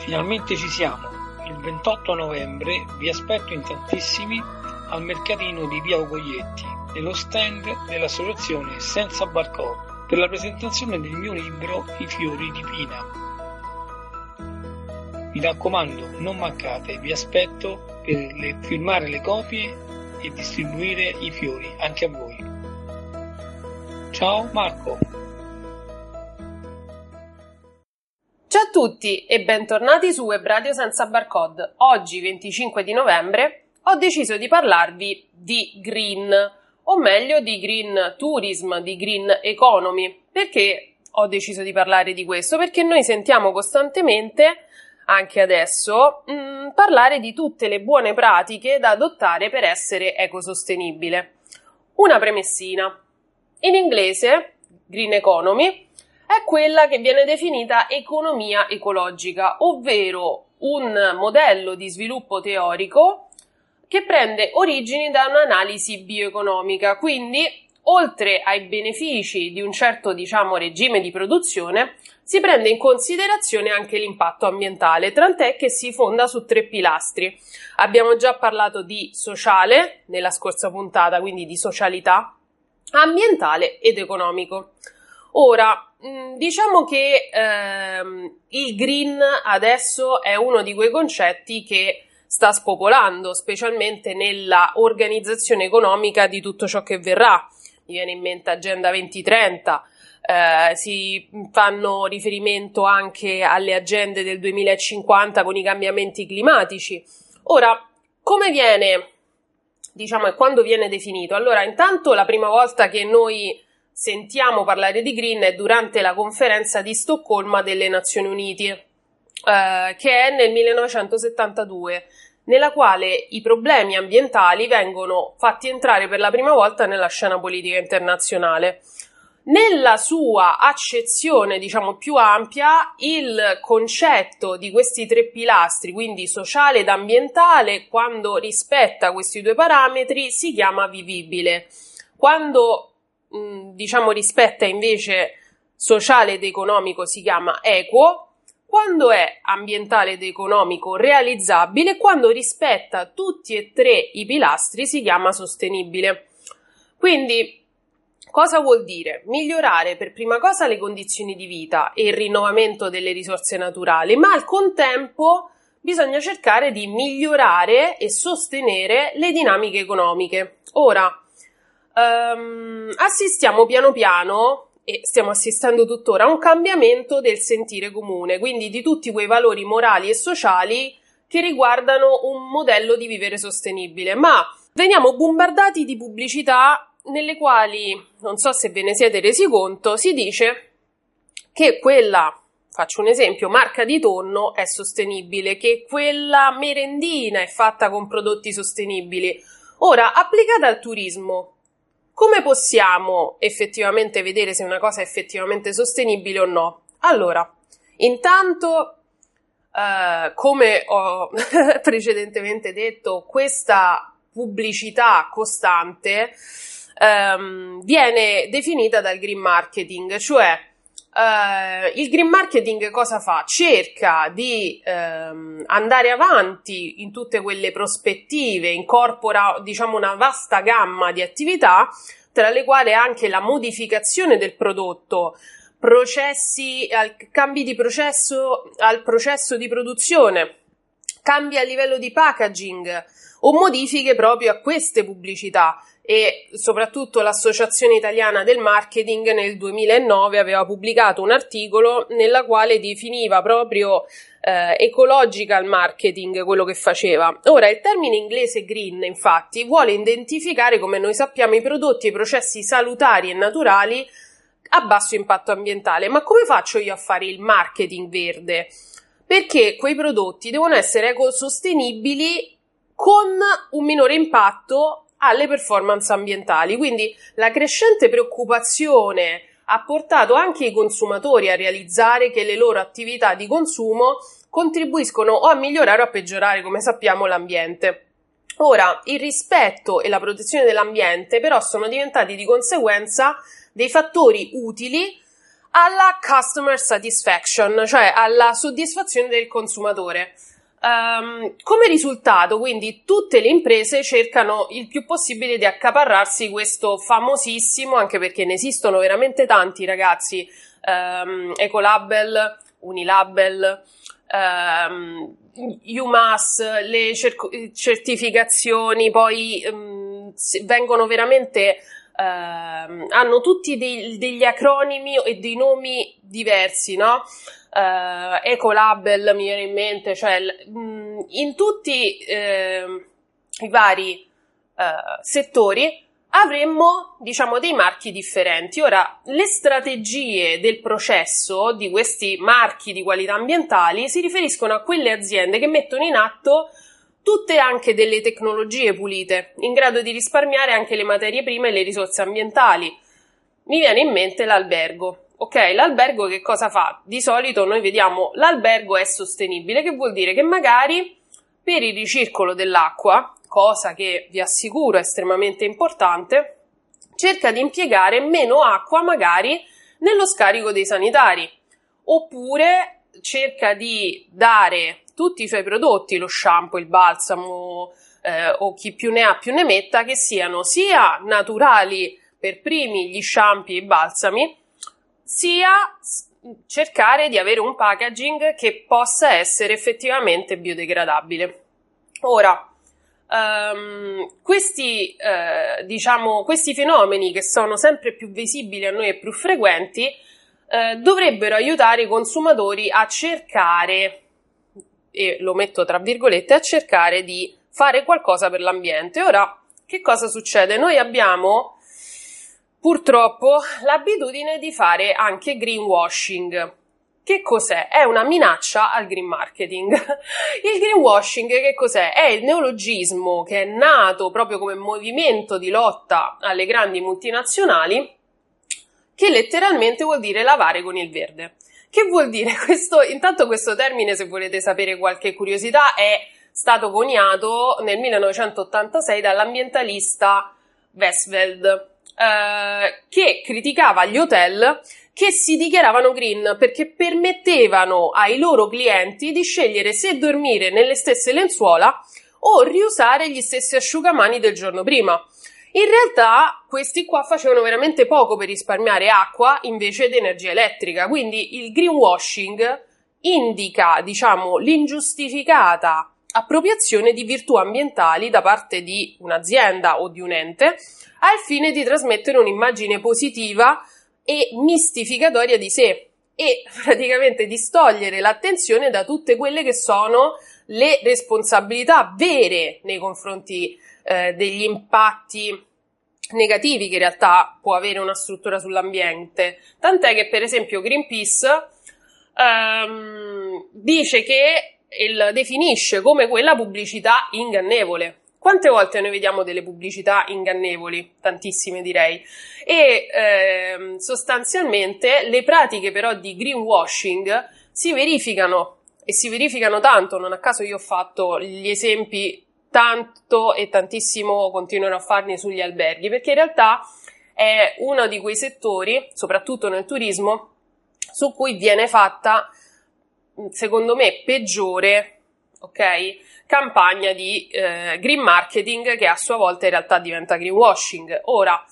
Finalmente ci siamo! Il 28 novembre vi aspetto in tantissimi al mercatino di Via Ugoglietti, nello stand dell'associazione Senza Barcode, per la presentazione del mio libro I fiori di Pina. Mi raccomando, non mancate, vi aspetto per le, firmare le copie e distribuire i fiori anche a voi. Ciao Marco! A tutti e bentornati su Web Radio Senza Barcode. Oggi, 25 di novembre, ho deciso di parlarvi di green, o meglio di green tourism, di green economy. Perché ho deciso di parlare di questo? Perché noi sentiamo costantemente, anche adesso, mh, mm, parlare di tutte le buone pratiche da adottare per essere ecosostenibile. Una premessina. In inglese, green economy è quella che viene definita economia ecologica, ovvero un modello di sviluppo teorico che prende origini da un'analisi bioeconomica, quindi oltre ai benefici di un certo diciamo, regime di produzione, si prende in considerazione anche l'impatto ambientale, tant'è che si fonda su tre pilastri. Abbiamo già parlato di sociale nella scorsa puntata, quindi di socialità, ambientale ed economico. Ora, Mm, diciamo che ehm, il green adesso è uno di quei concetti che sta spopolando, specialmente nella organizzazione economica di tutto ciò che verrà. Mi viene in mente Agenda 2030, eh, si fanno riferimento anche alle agende del 2050 con i cambiamenti climatici. Ora, come viene, diciamo, e quando viene definito? Allora, intanto la prima volta che noi sentiamo parlare di green è durante la conferenza di Stoccolma delle Nazioni Unite, eh, che è nel 1972, nella quale i problemi ambientali vengono fatti entrare per la prima volta nella scena politica internazionale. Nella sua accezione, diciamo più ampia, il concetto di questi tre pilastri, quindi sociale ed ambientale, quando rispetta questi due parametri, si chiama vivibile. Quando Mm, diciamo rispetta invece sociale ed economico si chiama equo, quando è ambientale ed economico realizzabile, quando rispetta tutti e tre i pilastri si chiama sostenibile. Quindi, cosa vuol dire? Migliorare per prima cosa le condizioni di vita e il rinnovamento delle risorse naturali, ma al contempo bisogna cercare di migliorare e sostenere le dinamiche economiche. Ora, um, assistiamo piano piano e stiamo assistendo tuttora a un cambiamento del sentire comune, quindi di tutti quei valori morali e sociali che riguardano un modello di vivere sostenibile, ma veniamo bombardati di pubblicità nelle quali, non so se ve ne siete resi conto, si dice che quella, faccio un esempio, marca di tonno è sostenibile, che quella merendina è fatta con prodotti sostenibili. Ora, applicata al turismo, come possiamo effettivamente vedere se una cosa è effettivamente sostenibile o no? Allora, intanto, eh, come ho precedentemente detto, questa pubblicità costante ehm, viene definita dal green marketing, cioè Uh, il green marketing cosa fa? Cerca di um, andare avanti in tutte quelle prospettive, incorpora diciamo una vasta gamma di attività, tra le quali anche la modificazione del prodotto, processi, cambi di processo al processo di produzione, cambi a livello di packaging o modifiche proprio a queste pubblicità e soprattutto l'Associazione Italiana del Marketing nel 2009 aveva pubblicato un articolo nella quale definiva proprio eh, ecological marketing quello che faceva. Ora, il termine inglese green, infatti, vuole identificare, come noi sappiamo, i prodotti e i processi salutari e naturali a basso impatto ambientale. Ma come faccio io a fare il marketing verde? Perché quei prodotti devono essere ecosostenibili con un minore impatto alle performance ambientali. Quindi la crescente preoccupazione ha portato anche i consumatori a realizzare che le loro attività di consumo contribuiscono o a migliorare o a peggiorare, come sappiamo, l'ambiente. Ora, il rispetto e la protezione dell'ambiente però sono diventati di conseguenza dei fattori utili alla customer satisfaction, cioè alla soddisfazione del consumatore. Um, come risultato, quindi, tutte le imprese cercano il più possibile di accaparrarsi questo famosissimo, anche perché ne esistono veramente tanti ragazzi, um, Ecolabel, Unilabel, um, UMAS, le cer- certificazioni poi um, vengono veramente uh, hanno tutti dei, degli acronimi e dei nomi diversi, no? Uh, Ecolabel mi viene in mente, cioè mh, in tutti uh, i vari uh, settori avremmo, diciamo, dei marchi differenti. Ora, le strategie del processo di questi marchi di qualità ambientali si riferiscono a quelle aziende che mettono in atto tutte anche delle tecnologie pulite, in grado di risparmiare anche le materie prime e le risorse ambientali. Mi viene in mente l'albergo. Ok, l'albergo che cosa fa? Di solito noi vediamo l'albergo è sostenibile, che vuol dire che magari per il ricircolo dell'acqua, cosa che vi assicuro è estremamente importante, cerca di impiegare meno acqua magari nello scarico dei sanitari, oppure cerca di dare tutti i suoi prodotti, lo shampoo, il balsamo eh, o chi più ne ha più ne metta, che siano sia naturali per primi gli shampoo e i balsami, sia cercare di avere un packaging che possa essere effettivamente biodegradabile. Ora, um, questi, uh, diciamo, questi fenomeni che sono sempre più visibili a noi e più frequenti uh, dovrebbero aiutare i consumatori a cercare, e lo metto tra virgolette, a cercare di fare qualcosa per l'ambiente. Ora, che cosa succede? Noi abbiamo purtroppo l'abitudine di fare anche greenwashing. Che cos'è? È una minaccia al green marketing. Il greenwashing che cos'è? È il neologismo che è nato proprio come movimento di lotta alle grandi multinazionali che letteralmente vuol dire lavare con il verde. Che vuol dire questo? Intanto questo termine, se volete sapere qualche curiosità, è stato coniato nel 1986 dall'ambientalista Westfeld eh, che criticava gli hotel che si dichiaravano green perché permettevano ai loro clienti di scegliere se dormire nelle stesse lenzuola o riusare gli stessi asciugamani del giorno prima. In realtà questi qua facevano veramente poco per risparmiare acqua invece di energia elettrica, quindi il greenwashing indica, diciamo, l'ingiustificata appropriazione di virtù ambientali da parte di un'azienda o di un ente al fine di trasmettere un'immagine positiva e mistificatoria di sé e praticamente distogliere l'attenzione da tutte quelle che sono le responsabilità vere nei confronti eh, degli impatti negativi che in realtà può avere una struttura sull'ambiente. Tant'è che, per esempio, Greenpeace ehm, dice che il, definisce come quella pubblicità ingannevole. Quante volte noi vediamo delle pubblicità ingannevoli? Tantissime direi. E eh, sostanzialmente le pratiche però di greenwashing si verificano e si verificano tanto, non a caso io ho fatto gli esempi tanto e tantissimo continuano a farne sugli alberghi, perché in realtà è uno di quei settori, soprattutto nel turismo, su cui viene fatta, secondo me, peggiore, ok? campagna di eh, green marketing che a sua volta in realtà diventa greenwashing. Ora,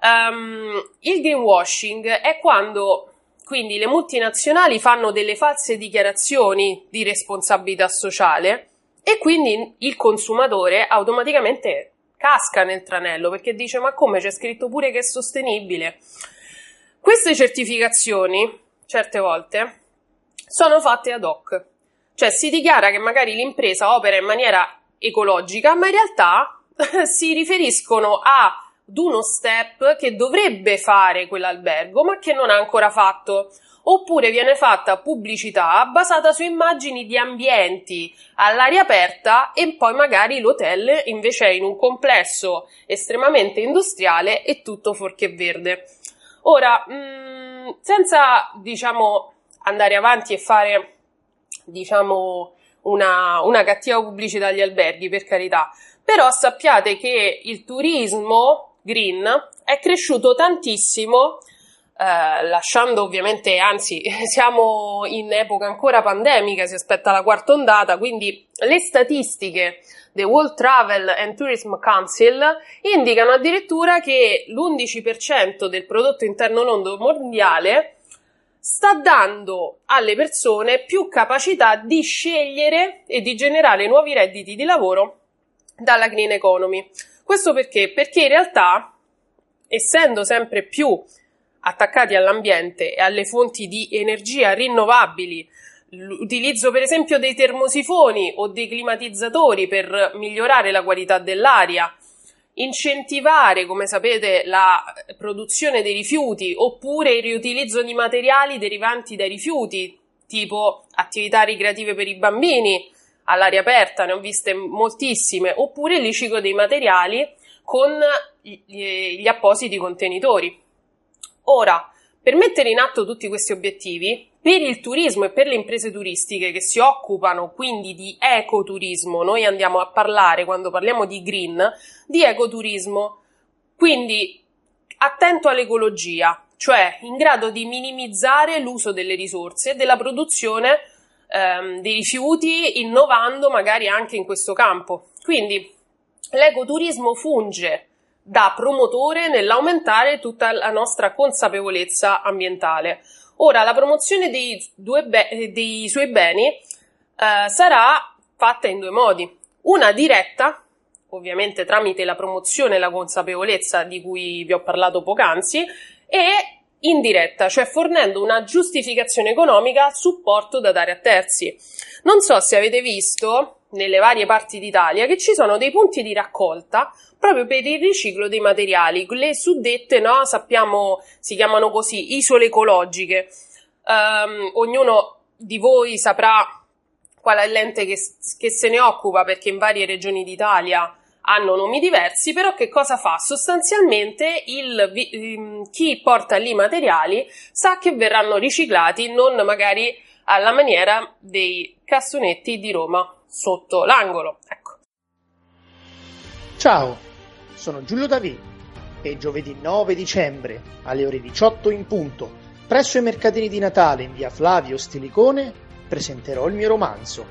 um, il greenwashing è quando quindi le multinazionali fanno delle false dichiarazioni di responsabilità sociale e quindi il consumatore automaticamente casca nel tranello perché dice ma come c'è scritto pure che è sostenibile. Queste certificazioni, certe volte, sono fatte ad hoc, cioè si dichiara che magari l'impresa opera in maniera ecologica, ma in realtà si riferiscono ad uno step che dovrebbe fare quell'albergo, ma che non ha ancora fatto. Oppure viene fatta pubblicità basata su immagini di ambienti all'aria aperta e poi magari l'hotel invece è in un complesso estremamente industriale e tutto fuorché verde. Ora, mh, mm, senza diciamo andare avanti e fare diciamo una, una cattiva pubblicità agli alberghi, per carità, però sappiate che il turismo green è cresciuto tantissimo, eh, lasciando ovviamente, anzi, siamo in epoca ancora pandemica, si aspetta la quarta ondata, quindi le statistiche del World Travel and Tourism Council indicano addirittura che l'11% del prodotto interno lordo mondiale sta dando alle persone più capacità di scegliere e di generare nuovi redditi di lavoro dalla green economy. Questo perché? Perché in realtà, essendo sempre più attaccati all'ambiente e alle fonti di energia rinnovabili, l'utilizzo per esempio dei termosifoni o dei climatizzatori per migliorare la qualità dell'aria, incentivare, come sapete, la produzione dei rifiuti oppure il riutilizzo di materiali derivanti dai rifiuti, tipo attività ricreative per i bambini, all'aria aperta, ne ho viste moltissime, oppure il riciclo dei materiali con gli, appositi contenitori. Ora, per mettere in atto tutti questi obiettivi, per il turismo e per le imprese turistiche che si occupano quindi di ecoturismo, noi andiamo a parlare quando parliamo di green, di ecoturismo, quindi attento all'ecologia, cioè in grado di minimizzare l'uso delle risorse e della produzione ehm, dei rifiuti, innovando magari anche in questo campo. Quindi l'ecoturismo funge da promotore nell'aumentare tutta la nostra consapevolezza ambientale. Ora, la promozione dei, be- dei suoi beni eh, sarà fatta in due modi. Una diretta, ovviamente tramite la promozione e la consapevolezza di cui vi ho parlato poc'anzi, e indiretta, cioè fornendo una giustificazione economica a supporto da dare a terzi. Non so se avete visto nelle varie parti d'Italia che ci sono dei punti di raccolta proprio per il riciclo dei materiali, le suddette, no, sappiamo, si chiamano così, isole ecologiche. Um, ognuno di voi saprà qual è l'ente che, che se ne occupa perché in varie regioni d'Italia hanno nomi diversi, però che cosa fa? Sostanzialmente il, chi porta lì i materiali sa che verranno riciclati, non magari alla maniera dei cassonetti di Roma sotto l'angolo. Ecco. Ciao, sono Giulio Davì e giovedì 9 dicembre alle ore 18 in punto, presso i mercatini di Natale in via Flavio Stilicone, presenterò il mio romanzo,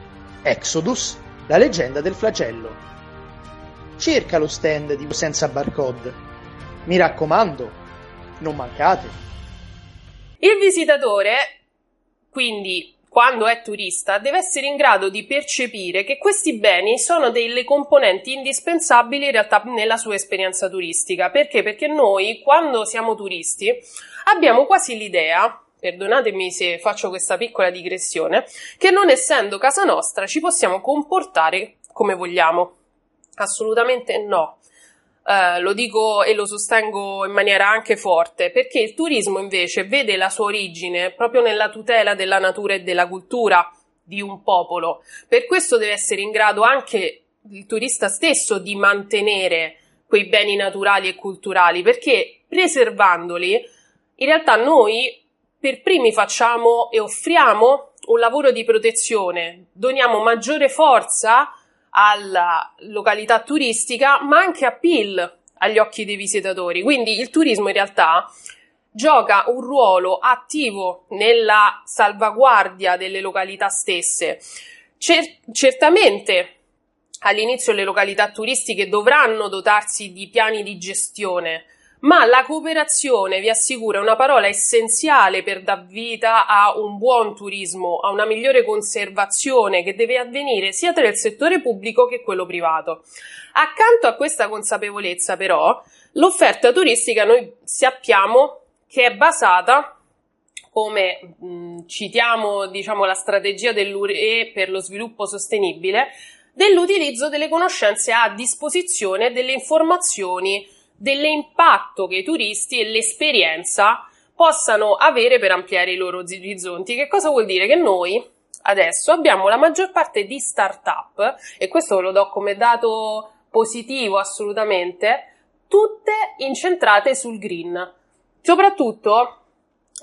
Exodus, la leggenda del flagello cerca lo stand di senza barcode. Mi raccomando, non mancate. Il visitatore, quindi quando è turista, deve essere in grado di percepire che questi beni sono delle componenti indispensabili in realtà nella sua esperienza turistica. Perché? Perché noi, quando siamo turisti, abbiamo quasi l'idea perdonatemi se faccio questa piccola digressione, che non essendo casa nostra ci possiamo comportare come vogliamo. Assolutamente no. Uh, lo dico e lo sostengo in maniera anche forte, perché il turismo invece vede la sua origine proprio nella tutela della natura e della cultura di un popolo. Per questo deve essere in grado anche il turista stesso di mantenere quei beni naturali e culturali, perché preservandoli, in realtà noi per primi facciamo e offriamo un lavoro di protezione, doniamo maggiore forza alla località turistica, ma anche appeal agli occhi dei visitatori. Quindi il turismo in realtà gioca un ruolo attivo nella salvaguardia delle località stesse. Cer- certamente all'inizio le località turistiche dovranno dotarsi di piani di gestione, ma la cooperazione, vi assicuro, è una parola essenziale per dar vita a un buon turismo, a una migliore conservazione che deve avvenire sia tra il settore pubblico che quello privato. Accanto a questa consapevolezza, però, l'offerta turistica noi sappiamo che è basata come mh, citiamo diciamo la strategia dell'URE per lo sviluppo sostenibile dell'utilizzo delle conoscenze a disposizione delle informazioni dell'impatto che i turisti e l'esperienza possano avere per ampliare i loro orizzonti. Che cosa vuol dire? Che noi adesso abbiamo la maggior parte di start-up, e questo lo do come dato positivo assolutamente, tutte incentrate sul green. Soprattutto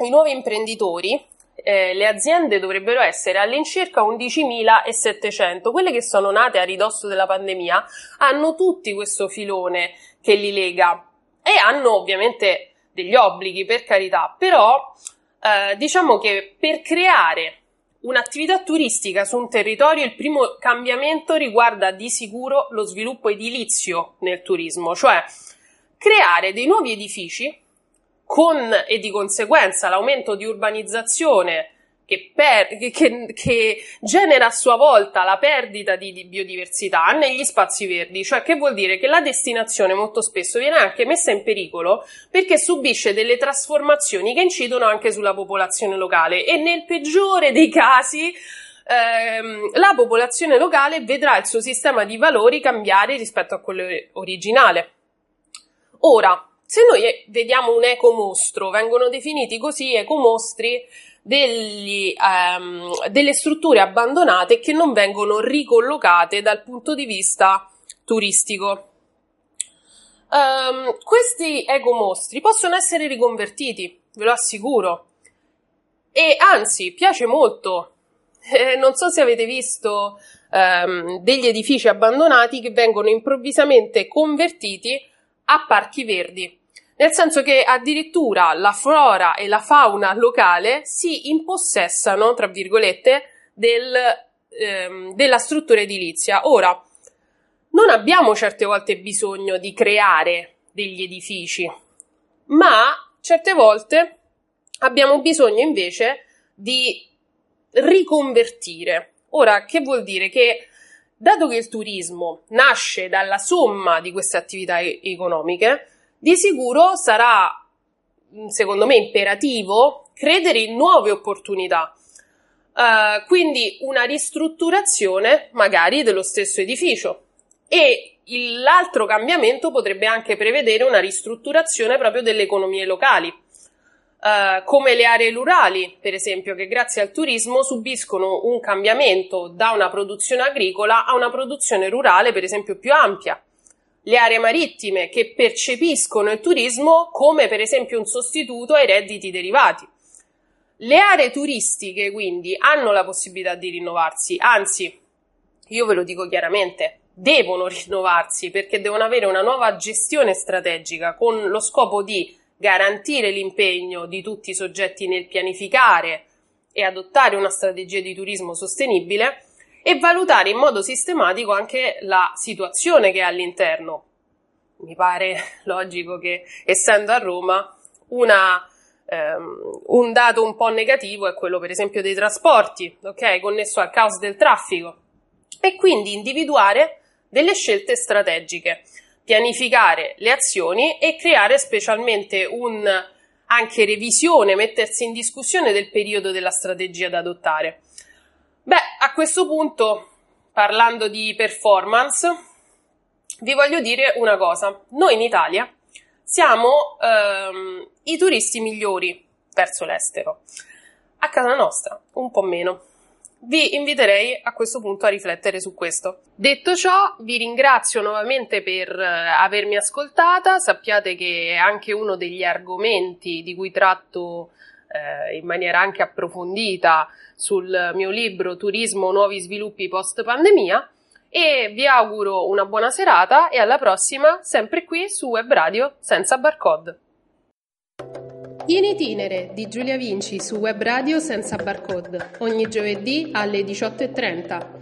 i nuovi imprenditori, eh, le aziende dovrebbero essere all'incirca 11.700, quelle che sono nate a ridosso della pandemia, hanno tutti questo filone che li lega. E hanno ovviamente degli obblighi per carità, però eh, diciamo che per creare un'attività turistica su un territorio il primo cambiamento riguarda di sicuro lo sviluppo edilizio nel turismo, cioè creare dei nuovi edifici con e di conseguenza l'aumento di urbanizzazione che, per, che, che, genera a sua volta la perdita di, di, biodiversità negli spazi verdi, cioè che vuol dire? Che la destinazione molto spesso viene anche messa in pericolo perché subisce delle trasformazioni che incidono anche sulla popolazione locale. E nel peggiore dei casi ehm, la popolazione locale vedrà il suo sistema di valori cambiare rispetto a quello originale. Ora, se noi vediamo un ecomostro, vengono definiti così ecomostri degli, um, delle strutture abbandonate che non vengono ricollocate dal punto di vista turistico. Um, questi ecomostri possono essere riconvertiti, ve lo assicuro. E anzi, piace molto. Eh, non so se avete visto um, degli edifici abbandonati che vengono improvvisamente convertiti a parchi verdi nel senso che addirittura la flora e la fauna locale si impossessano, tra virgolette, del, ehm, della struttura edilizia. Ora, non abbiamo certe volte bisogno di creare degli edifici, ma certe volte abbiamo bisogno invece di riconvertire. Ora, che vuol dire? Che dato che il turismo nasce dalla somma di queste attività economiche, di sicuro sarà, mm, secondo me, imperativo credere in nuove opportunità. Uh, quindi una ristrutturazione magari dello stesso edificio. E il, l'altro cambiamento potrebbe anche prevedere una ristrutturazione proprio delle economie locali, uh, come le aree rurali, per esempio, che grazie al turismo subiscono un cambiamento da una produzione agricola a una produzione rurale, per esempio, più ampia le aree marittime che percepiscono il turismo come per esempio un sostituto ai redditi derivati. Le aree turistiche quindi hanno la possibilità di rinnovarsi, anzi, io ve lo dico chiaramente, devono rinnovarsi perché devono avere una nuova gestione strategica con lo scopo di garantire l'impegno di tutti i soggetti nel pianificare e adottare una strategia di turismo sostenibile e valutare in modo sistematico anche la situazione che è all'interno. Mi pare logico che, essendo a Roma, una, ehm, un dato un po' negativo è quello, per esempio, dei trasporti, ok? Connesso al caos del traffico. E quindi individuare delle scelte strategiche, pianificare le azioni e creare specialmente un anche revisione, mettersi in discussione del periodo della strategia da adottare. Beh, a questo punto, parlando di performance, vi voglio dire una cosa. Noi in Italia siamo ehm, i turisti migliori verso l'estero. A casa nostra, un po' meno. Vi inviterei a questo punto a riflettere su questo. Detto ciò, vi ringrazio nuovamente per eh, avermi ascoltata. Sappiate che è anche uno degli argomenti di cui tratto eh, in maniera anche approfondita sul mio libro Turismo Nuovi Sviluppi Post Pandemia e vi auguro una buona serata e alla prossima sempre qui su Web Radio senza barcode. In itinere di Giulia Vinci su Web Radio senza barcode ogni giovedì alle 18.30